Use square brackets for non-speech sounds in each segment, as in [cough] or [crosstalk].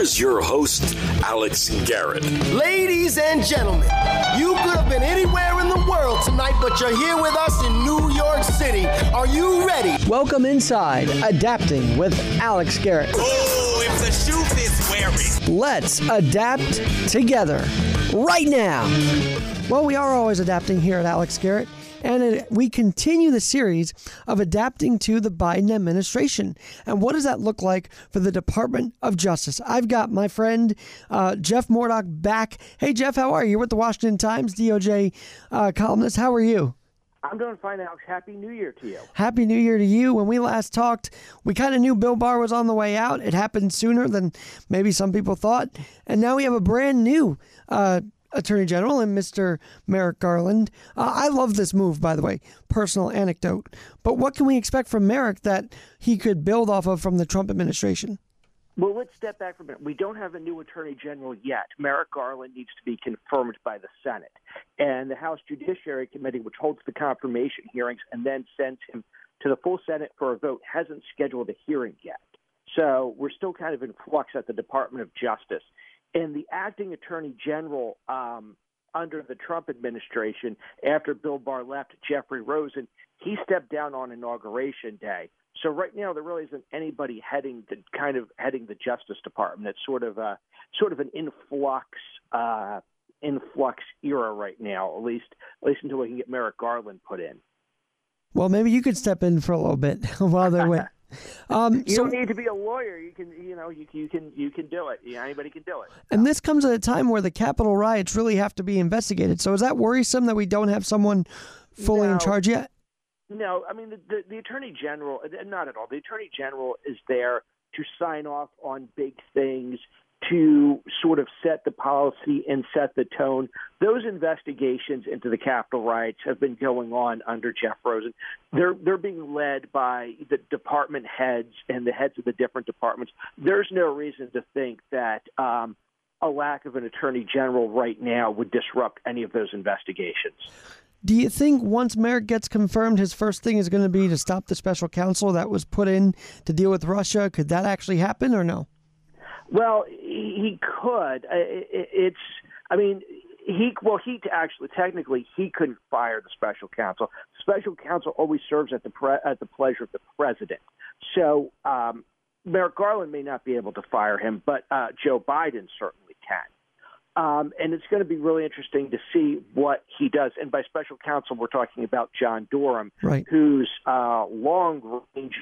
here's your host, Alex Garrett. Ladies and gentlemen, you could have been anywhere in the world tonight, but you're here with us in New York City. Are you ready? Welcome inside Adapting with Alex Garrett. Oh, if the shoe fits wearing. Let's adapt together right now. Well, we are always adapting here at Alex Garrett. And it, we continue the series of adapting to the Biden administration. And what does that look like for the Department of Justice? I've got my friend uh, Jeff Mordock back. Hey, Jeff, how are you? You're with the Washington Times DOJ uh, columnist. How are you? I'm doing fine, Alex. Happy New Year to you. Happy New Year to you. When we last talked, we kind of knew Bill Barr was on the way out. It happened sooner than maybe some people thought. And now we have a brand new uh, Attorney General and Mr. Merrick Garland. Uh, I love this move, by the way. Personal anecdote. But what can we expect from Merrick that he could build off of from the Trump administration? Well, let's step back for a minute. We don't have a new Attorney General yet. Merrick Garland needs to be confirmed by the Senate. And the House Judiciary Committee, which holds the confirmation hearings and then sends him to the full Senate for a vote, hasn't scheduled a hearing yet. So we're still kind of in flux at the Department of Justice. And the acting attorney general um, under the Trump administration, after Bill Barr left, Jeffrey Rosen, he stepped down on inauguration day. So right now there really isn't anybody heading the kind of heading the Justice Department. It's sort of a sort of an influx uh, influx era right now. At least at least until we can get Merrick Garland put in. Well, maybe you could step in for a little bit [laughs] while they're waiting. Um, [laughs] you so, don't need to be a lawyer. You can, you know, you, you can, you can do it. anybody can do it. And this comes at a time where the Capitol riots really have to be investigated. So is that worrisome that we don't have someone fully no, in charge yet? No, I mean the, the, the attorney general, not at all. The attorney general is there to sign off on big things to sort of set the policy and set the tone. Those investigations into the Capitol riots have been going on under Jeff Rosen. They're they're being led by the department heads and the heads of the different departments. There's no reason to think that um, a lack of an attorney general right now would disrupt any of those investigations. Do you think once Merrick gets confirmed, his first thing is going to be to stop the special counsel that was put in to deal with Russia? Could that actually happen or no? Well, he could. It's, I mean, he well, he actually technically he couldn't fire the special counsel. Special counsel always serves at the pre, at the pleasure of the president. So um, Merrick Garland may not be able to fire him, but uh, Joe Biden certainly can. Um, and it's going to be really interesting to see what he does. And by special counsel, we're talking about John Durham, right. whose uh, long range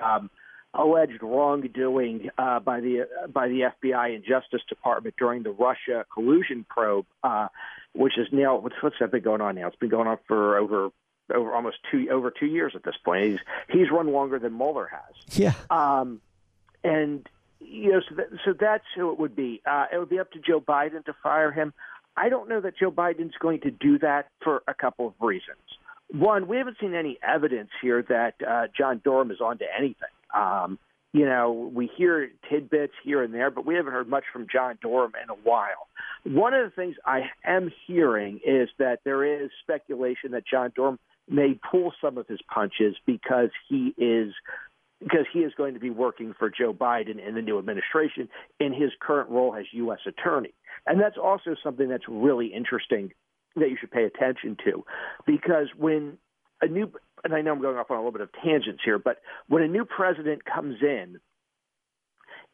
um, alleged wrongdoing uh, by the uh, by the FBI and Justice Department during the Russia collusion probe, uh, which is now what's what's that been going on now? It's been going on for over over almost two over two years at this point. He's he's run longer than Mueller has. Yeah. Um, and you know, so, that, so that's who it would be. Uh, it would be up to Joe Biden to fire him. I don't know that Joe Biden's going to do that for a couple of reasons. One, we haven't seen any evidence here that uh, John Durham is onto anything. Um, you know, we hear tidbits here and there, but we haven't heard much from John Durham in a while. One of the things I am hearing is that there is speculation that John Durham may pull some of his punches because he is because he is going to be working for Joe Biden in the new administration in his current role as U.S. attorney. And that's also something that's really interesting that you should pay attention to because when a new and I know I'm going off on a little bit of tangents here, but when a new president comes in,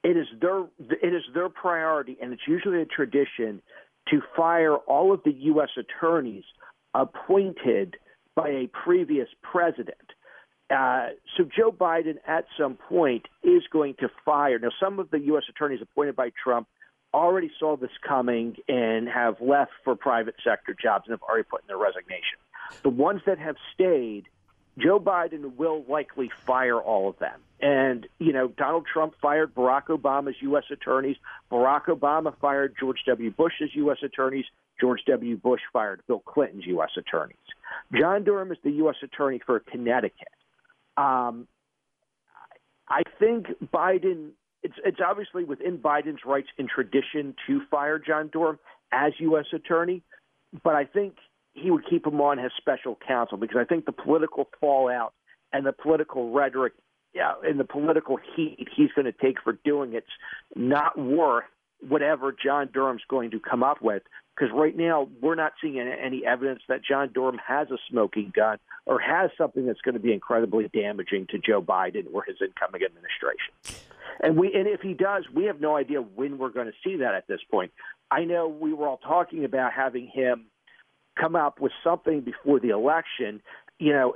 it is their it is their priority, and it's usually a tradition to fire all of the U.S. attorneys appointed by a previous president. Uh, so Joe Biden, at some point, is going to fire. Now, some of the U.S. attorneys appointed by Trump already saw this coming and have left for private sector jobs and have already put in their resignation. The ones that have stayed Joe Biden will likely fire all of them. And, you know, Donald Trump fired Barack Obama's U.S. attorneys. Barack Obama fired George W. Bush's U.S. attorneys. George W. Bush fired Bill Clinton's U.S. attorneys. John Durham is the U.S. attorney for Connecticut. Um, I think Biden, it's, it's obviously within Biden's rights and tradition to fire John Durham as U.S. attorney, but I think he would keep him on as special counsel because I think the political fallout and the political rhetoric yeah, in the political heat he's going to take for doing it's not worth whatever John Durham's going to come up with. Because right now we're not seeing any evidence that John Durham has a smoking gun or has something that's going to be incredibly damaging to Joe Biden or his incoming administration. And we, and if he does, we have no idea when we're going to see that at this point. I know we were all talking about having him come up with something before the election. You know,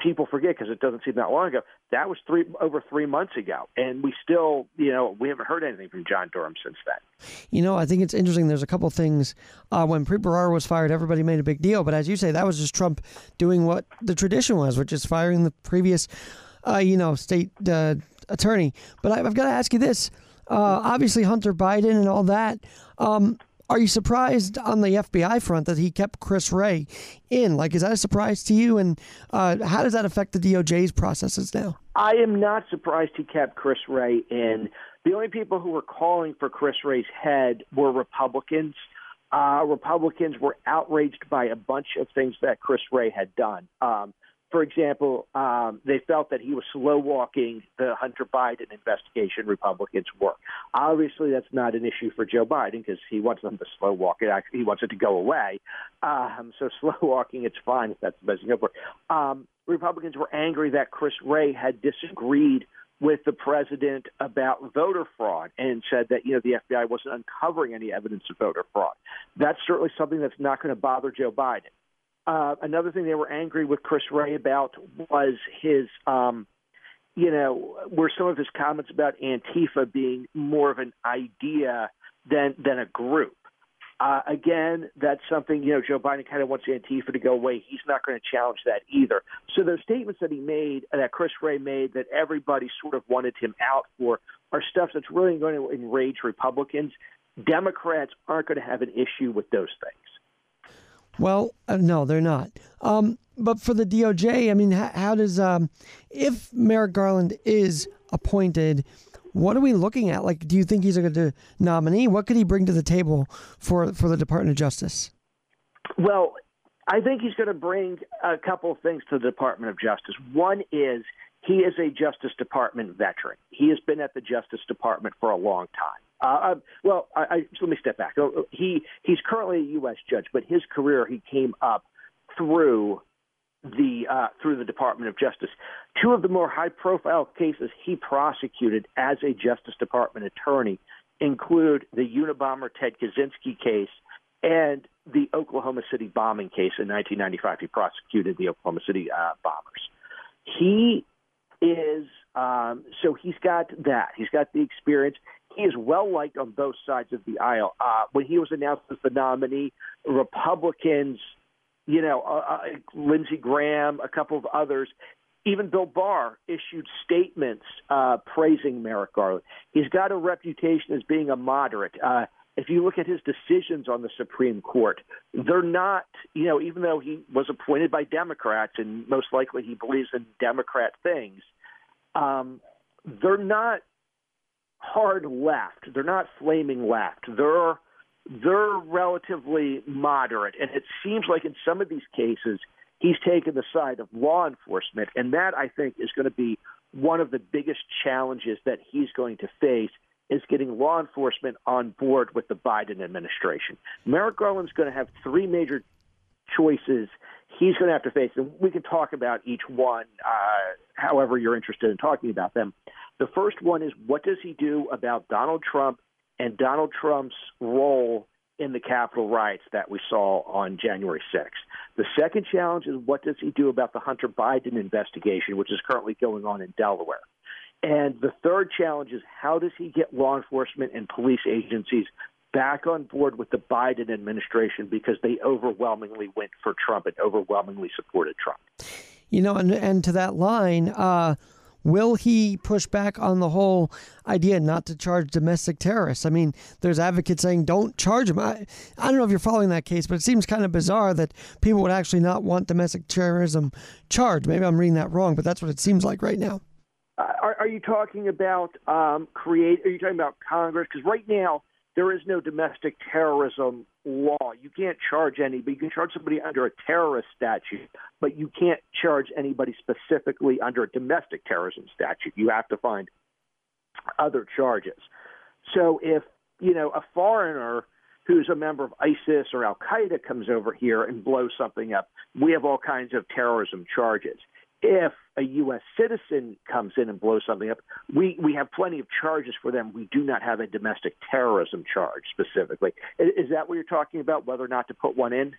people forget because it doesn't seem that long ago. That was three over three months ago, and we still, you know, we haven't heard anything from John Durham since then. You know, I think it's interesting. There's a couple things. Uh, when Preet was fired, everybody made a big deal, but as you say, that was just Trump doing what the tradition was, which is firing the previous, uh, you know, state uh, attorney. But I, have got to ask you this: uh, obviously, Hunter Biden and all that. Um, are you surprised on the FBI front that he kept Chris Wray in? Like, is that a surprise to you? And uh, how does that affect the DOJ's processes now? I am not surprised he kept Chris Wray in. The only people who were calling for Chris Wray's head were Republicans. Uh, Republicans were outraged by a bunch of things that Chris Wray had done. Um, for example, um, they felt that he was slow walking the Hunter Biden investigation. Republicans work. obviously that's not an issue for Joe Biden because he wants them to slow walk it. He wants it to go away. Um, so [laughs] slow walking, it's fine if that's the best go for. Um, Republicans were angry that Chris Wray had disagreed with the president about voter fraud and said that you know the FBI wasn't uncovering any evidence of voter fraud. That's certainly something that's not going to bother Joe Biden. Uh, another thing they were angry with Chris Wray about was his, um, you know, were some of his comments about Antifa being more of an idea than than a group. Uh, again, that's something you know Joe Biden kind of wants Antifa to go away. He's not going to challenge that either. So those statements that he made, that Chris Wray made, that everybody sort of wanted him out for, are stuff that's really going to enrage Republicans. Democrats aren't going to have an issue with those things. Well, uh, no, they're not. Um, but for the DOJ, I mean, how, how does um, if Merrick Garland is appointed? What are we looking at? Like, do you think he's a good nominee? What could he bring to the table for for the Department of Justice? Well, I think he's going to bring a couple of things to the Department of Justice. One is he is a Justice Department veteran. He has been at the Justice Department for a long time. Uh, um, well, I, I, let me step back. Oh, he he's currently a U.S. judge, but his career he came up through the uh, through the Department of Justice. Two of the more high-profile cases he prosecuted as a Justice Department attorney include the Unabomber Ted Kaczynski case and the Oklahoma City bombing case in 1995. He prosecuted the Oklahoma City uh, bombers. He is um, so he's got that. He's got the experience. He is well liked on both sides of the aisle. Uh, when he was announced as the nominee, Republicans, you know, uh, uh, Lindsey Graham, a couple of others, even Bill Barr issued statements uh, praising Merrick Garland. He's got a reputation as being a moderate. Uh, if you look at his decisions on the Supreme Court, they're not, you know, even though he was appointed by Democrats and most likely he believes in Democrat things, um, they're not hard left. They're not flaming left. They're they're relatively moderate, and it seems like in some of these cases he's taken the side of law enforcement, and that I think is going to be one of the biggest challenges that he's going to face is getting law enforcement on board with the Biden administration. Merrick Garland's going to have three major choices he's going to have to face, and we can talk about each one uh, however you're interested in talking about them. The first one is what does he do about Donald Trump and Donald Trump's role in the Capitol riots that we saw on January 6th. The second challenge is what does he do about the Hunter Biden investigation, which is currently going on in Delaware. And the third challenge is how does he get law enforcement and police agencies back on board with the Biden administration because they overwhelmingly went for Trump and overwhelmingly supported Trump. You know, and, and to that line, uh, will he push back on the whole idea not to charge domestic terrorists? I mean, there's advocates saying don't charge them. I, I don't know if you're following that case, but it seems kind of bizarre that people would actually not want domestic terrorism charged. Maybe I'm reading that wrong, but that's what it seems like right now. Uh, are, are, you talking about um, create? Are you talking about Congress? Because right now there is no domestic terrorism law. You can't charge anybody. You can charge somebody under a terrorist statute, but you can't charge anybody specifically under a domestic terrorism statute. You have to find other charges. So if, you know, a foreigner who's a member of ISIS or Al Qaeda comes over here and blows something up, we have all kinds of terrorism charges if a U.S. citizen comes in and blows something up, we, we have plenty of charges for them. We do not have a domestic terrorism charge specifically. Is that what you're talking about, whether or not to put one in?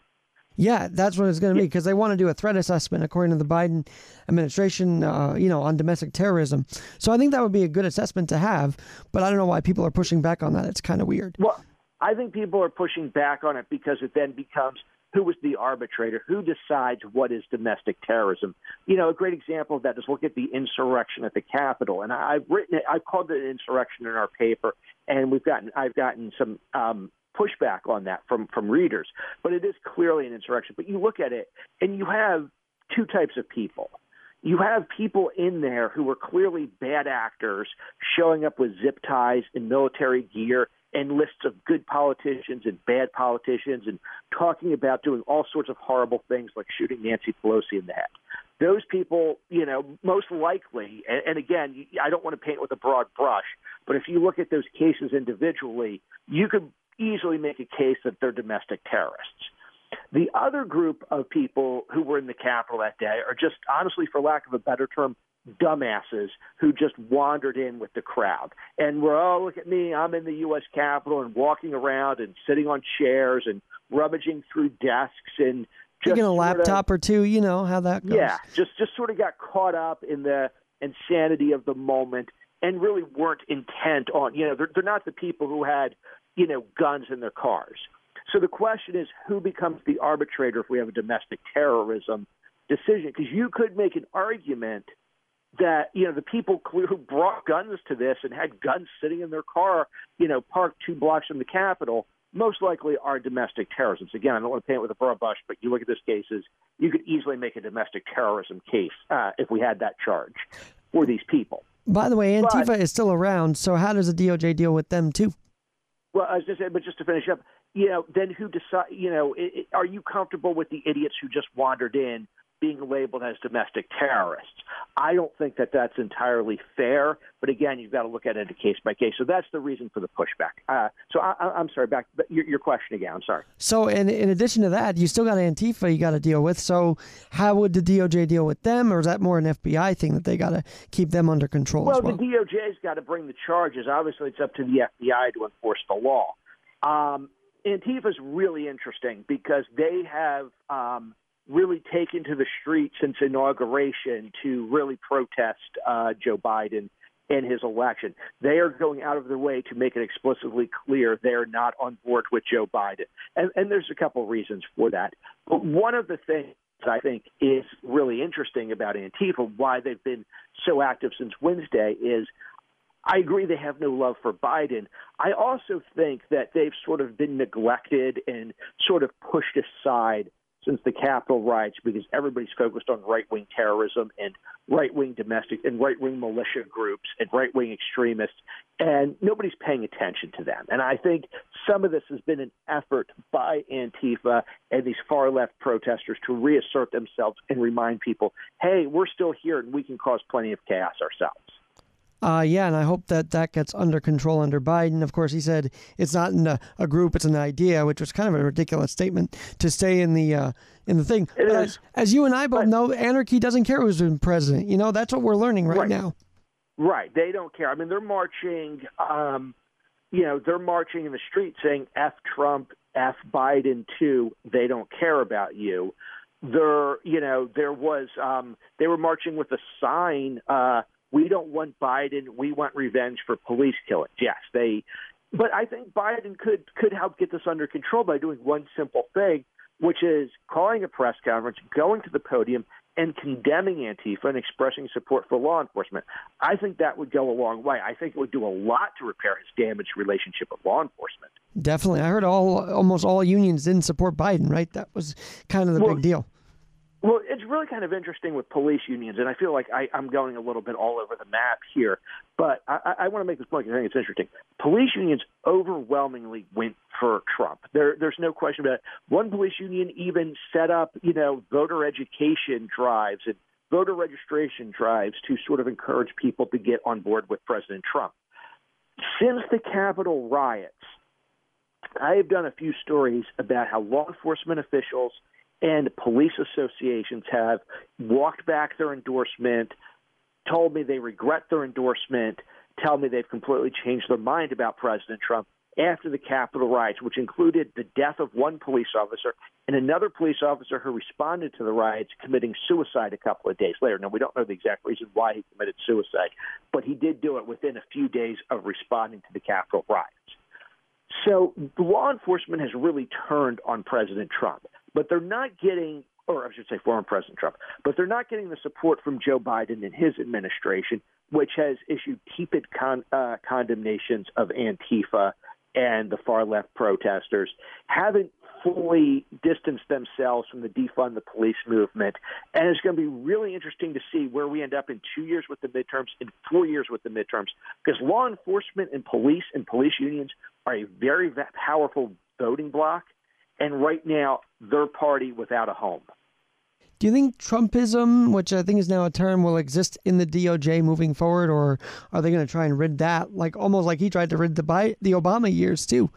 Yeah, that's what it's going to be because they want to do a threat assessment according to the Biden administration, uh, you know, on domestic terrorism. So I think that would be a good assessment to have, but I don't know why people are pushing back on that. It's kind of weird. Well, I think people are pushing back on it because it then becomes – who was the arbitrator? Who decides what is domestic terrorism? You know, a great example of that is look at the insurrection at the Capitol. And I've written it, I've called it an insurrection in our paper, and we've gotten, I've gotten some um, pushback on that from from readers. But it is clearly an insurrection. But you look at it, and you have two types of people. You have people in there who are clearly bad actors showing up with zip ties and military gear and lists of good politicians and bad politicians and talking about doing all sorts of horrible things like shooting Nancy Pelosi in the head. Those people, you know, most likely, and, and again, I don't want to paint with a broad brush, but if you look at those cases individually, you could easily make a case that they're domestic terrorists. The other group of people who were in the Capitol that day are just, honestly, for lack of a better term, dumbasses who just wandered in with the crowd and were, oh, look at me, I'm in the U.S. Capitol and walking around and sitting on chairs and rummaging through desks and just taking a laptop of, or two, you know how that goes. Yeah, just just sort of got caught up in the insanity of the moment and really weren't intent on, you know, they're, they're not the people who had, you know, guns in their cars. So the question is, who becomes the arbitrator if we have a domestic terrorism decision? Because you could make an argument – that you know the people [laughs] who brought guns to this and had guns sitting in their car, you know, parked two blocks from the Capitol, most likely are domestic terrorists. Again, I don't want to paint it with a broad brush, but you look at this cases, you could easily make a domestic terrorism case uh, if we had that charge for these people. By the way, Antifa but, is still around, so how does the DOJ deal with them too? Well, I was just saying, but just to finish up, you know, then who decide? You know, it, it, are you comfortable with the idiots who just wandered in being labeled as domestic terrorists. I don't think that that's entirely fair, but again, you've got to look at it case by case. So that's the reason for the pushback. Uh, so I, am sorry, back your, your, question again. I'm sorry. So in, in addition to that, you still got Antifa you got to deal with. So how would the DOJ deal with them, or is that more an FBI thing that they got to keep them under control? Well, well? the DOJ's got to bring the charges. Obviously, it's up to the FBI to enforce the law. Um, is really interesting because they have. Um, really taken to the streets since inauguration to really protest uh, Joe Biden and his election. They are going out of their way to make it explicitly clear they're not on board with Joe Biden. And, and there's a couple of reasons for that. But one of the things I think is really interesting about Antifa, why they've been so active since Wednesday, is I agree they have no love for Biden. I also think that they've sort of been neglected and sort of pushed aside since the Capitol riots because everybody's focused on right wing terrorism and right wing domestic and right wing militia groups and right wing extremists, and nobody's paying attention to them. And I think some of this has been an effort by Antifa and these far left protesters to reassert themselves and remind people, hey, we're still here and we can cause plenty of chaos ourselves. Uh, yeah, and I hope that that gets under control under Biden. Of course, he said it's not a, a, group; it's an idea, which was kind of a ridiculous statement to stay in the uh, in the thing. It but is. As, you and I both but, know, anarchy doesn't care who's been president. You know, that's what we're learning right, right. now. Right, they don't care. I mean, they're marching. Um, you know, they're marching in the street saying "F Trump, F Biden" too. They don't care about you. There, you know, there was. Um, they were marching with a sign. Uh, we don't want Biden. We want revenge for police killings. Yes, they. But I think Biden could could help get this under control by doing one simple thing, which is calling a press conference, going to the podium, and condemning Antifa and expressing support for law enforcement. I think that would go a long way. I think it would do a lot to repair his damaged relationship with law enforcement. Definitely. I heard all almost all unions didn't support Biden, right? That was kind of the well, big deal. Well, it's really kind of interesting with police unions, and I feel like I, I'm going a little bit all over the map here. But I, I want to make this point because I think it's interesting. Police unions overwhelmingly went for Trump. There, there's no question about it. One police union even set up, you know, voter education drives and voter registration drives to sort of encourage people to get on board with President Trump. Since the Capitol riots, I have done a few stories about how law enforcement officials – and police associations have walked back their endorsement, told me they regret their endorsement, tell me they've completely changed their mind about President Trump after the Capitol riots, which included the death of one police officer and another police officer who responded to the riots committing suicide a couple of days later. Now, we don't know the exact reason why he committed suicide, but he did do it within a few days of responding to the Capitol riots. So law enforcement has really turned on President Trump but they're not getting, or I should say, former President Trump, but they're not getting the support from Joe Biden and his administration, which has issued tepid con, uh, condemnations of Antifa and the far left protesters, haven't fully distanced themselves from the defund the police movement. And it's going to be really interesting to see where we end up in two years with the midterms, in four years with the midterms, because law enforcement and police and police unions are a very powerful voting block and right now their party without a home. Do you think Trumpism, which I think is now a term, will exist in the DOJ moving forward, or are they going to try and rid that, like almost like he tried to rid the the Obama years too?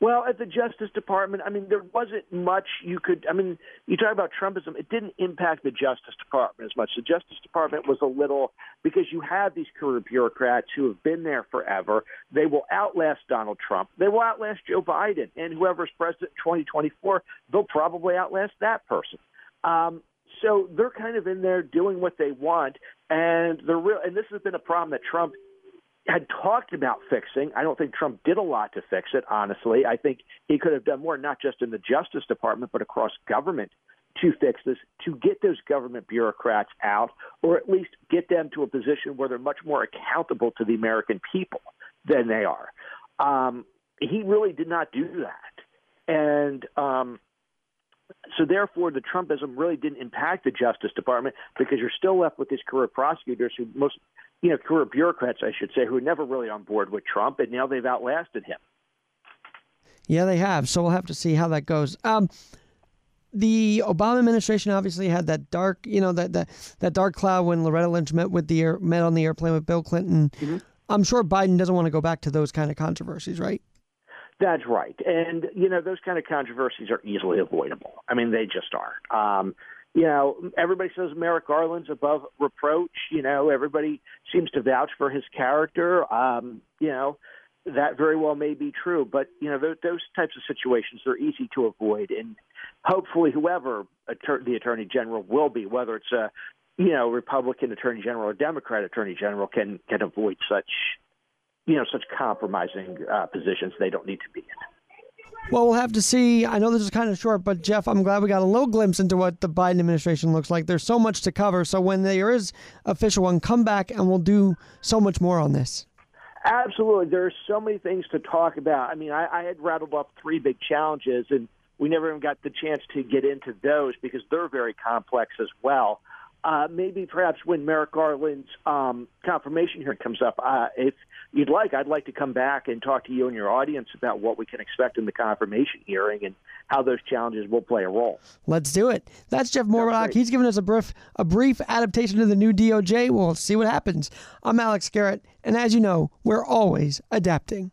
Well, at the Justice Department, I mean, there wasn't much you could. I mean, you talk about Trumpism; it didn't impact the Justice Department as much. The Justice Department was a little because you have these career bureaucrats who have been there forever. They will outlast Donald Trump. They will outlast Joe Biden, and whoever's president in 2024, they'll probably outlast that person. Um, so they're kind of in there doing what they want, and the real. And this has been a problem that Trump had talked about fixing. I don't think Trump did a lot to fix it, honestly. I think he could have done more, not just in the Justice Department, but across government to fix this, to get those government bureaucrats out, or at least get them to a position where they're much more accountable to the American people than they are. Um, he really did not do that. And um, so therefore, the Trumpism really didn't impact the Justice Department because you're still left with these career prosecutors who most you know, career bureaucrats, I should say, who were never really on board with Trump, and now they've outlasted him. Yeah, they have. So we'll have to see how that goes. Um, the Obama administration obviously had that dark, you know, that that, that dark cloud when Loretta Lynch met with the air, met on the airplane with Bill Clinton. Mm-hmm. I'm sure Biden doesn't want to go back to those kind of controversies, right? That's right, and you know those kind of controversies are easily avoidable. I mean, they just are. Um, you know, everybody says Merrick Garland's above reproach. You know, everybody seems to vouch for his character. Um, you know, that very well may be true, but you know, those, those types of situations are easy to avoid, and hopefully, whoever the attorney general will be, whether it's a you know Republican attorney general or Democrat attorney general, can can avoid such you know such compromising uh, positions they don't need to be in. Well, we'll have to see. I know this is kind of short, but Jeff, I'm glad we got a little glimpse into what the Biden administration looks like. There's so much to cover. So when there is official one, come back and we'll do so much more on this. Absolutely. There are so many things to talk about. I mean, I, I had rattled off three big challenges, and we never even got the chance to get into those because they're very complex as well. Uh, maybe perhaps when Merrick Garland's um, confirmation hearing comes up, uh, if you'd like, I'd like to come back and talk to you and your audience about what we can expect in the confirmation hearing and how those challenges will play a role. Let's do it. That's Jeff Mordock. He's given us a brief, a brief adaptation of the new DOJ. We'll see what happens. I'm Alex Garrett, and as you know, we're always adapting.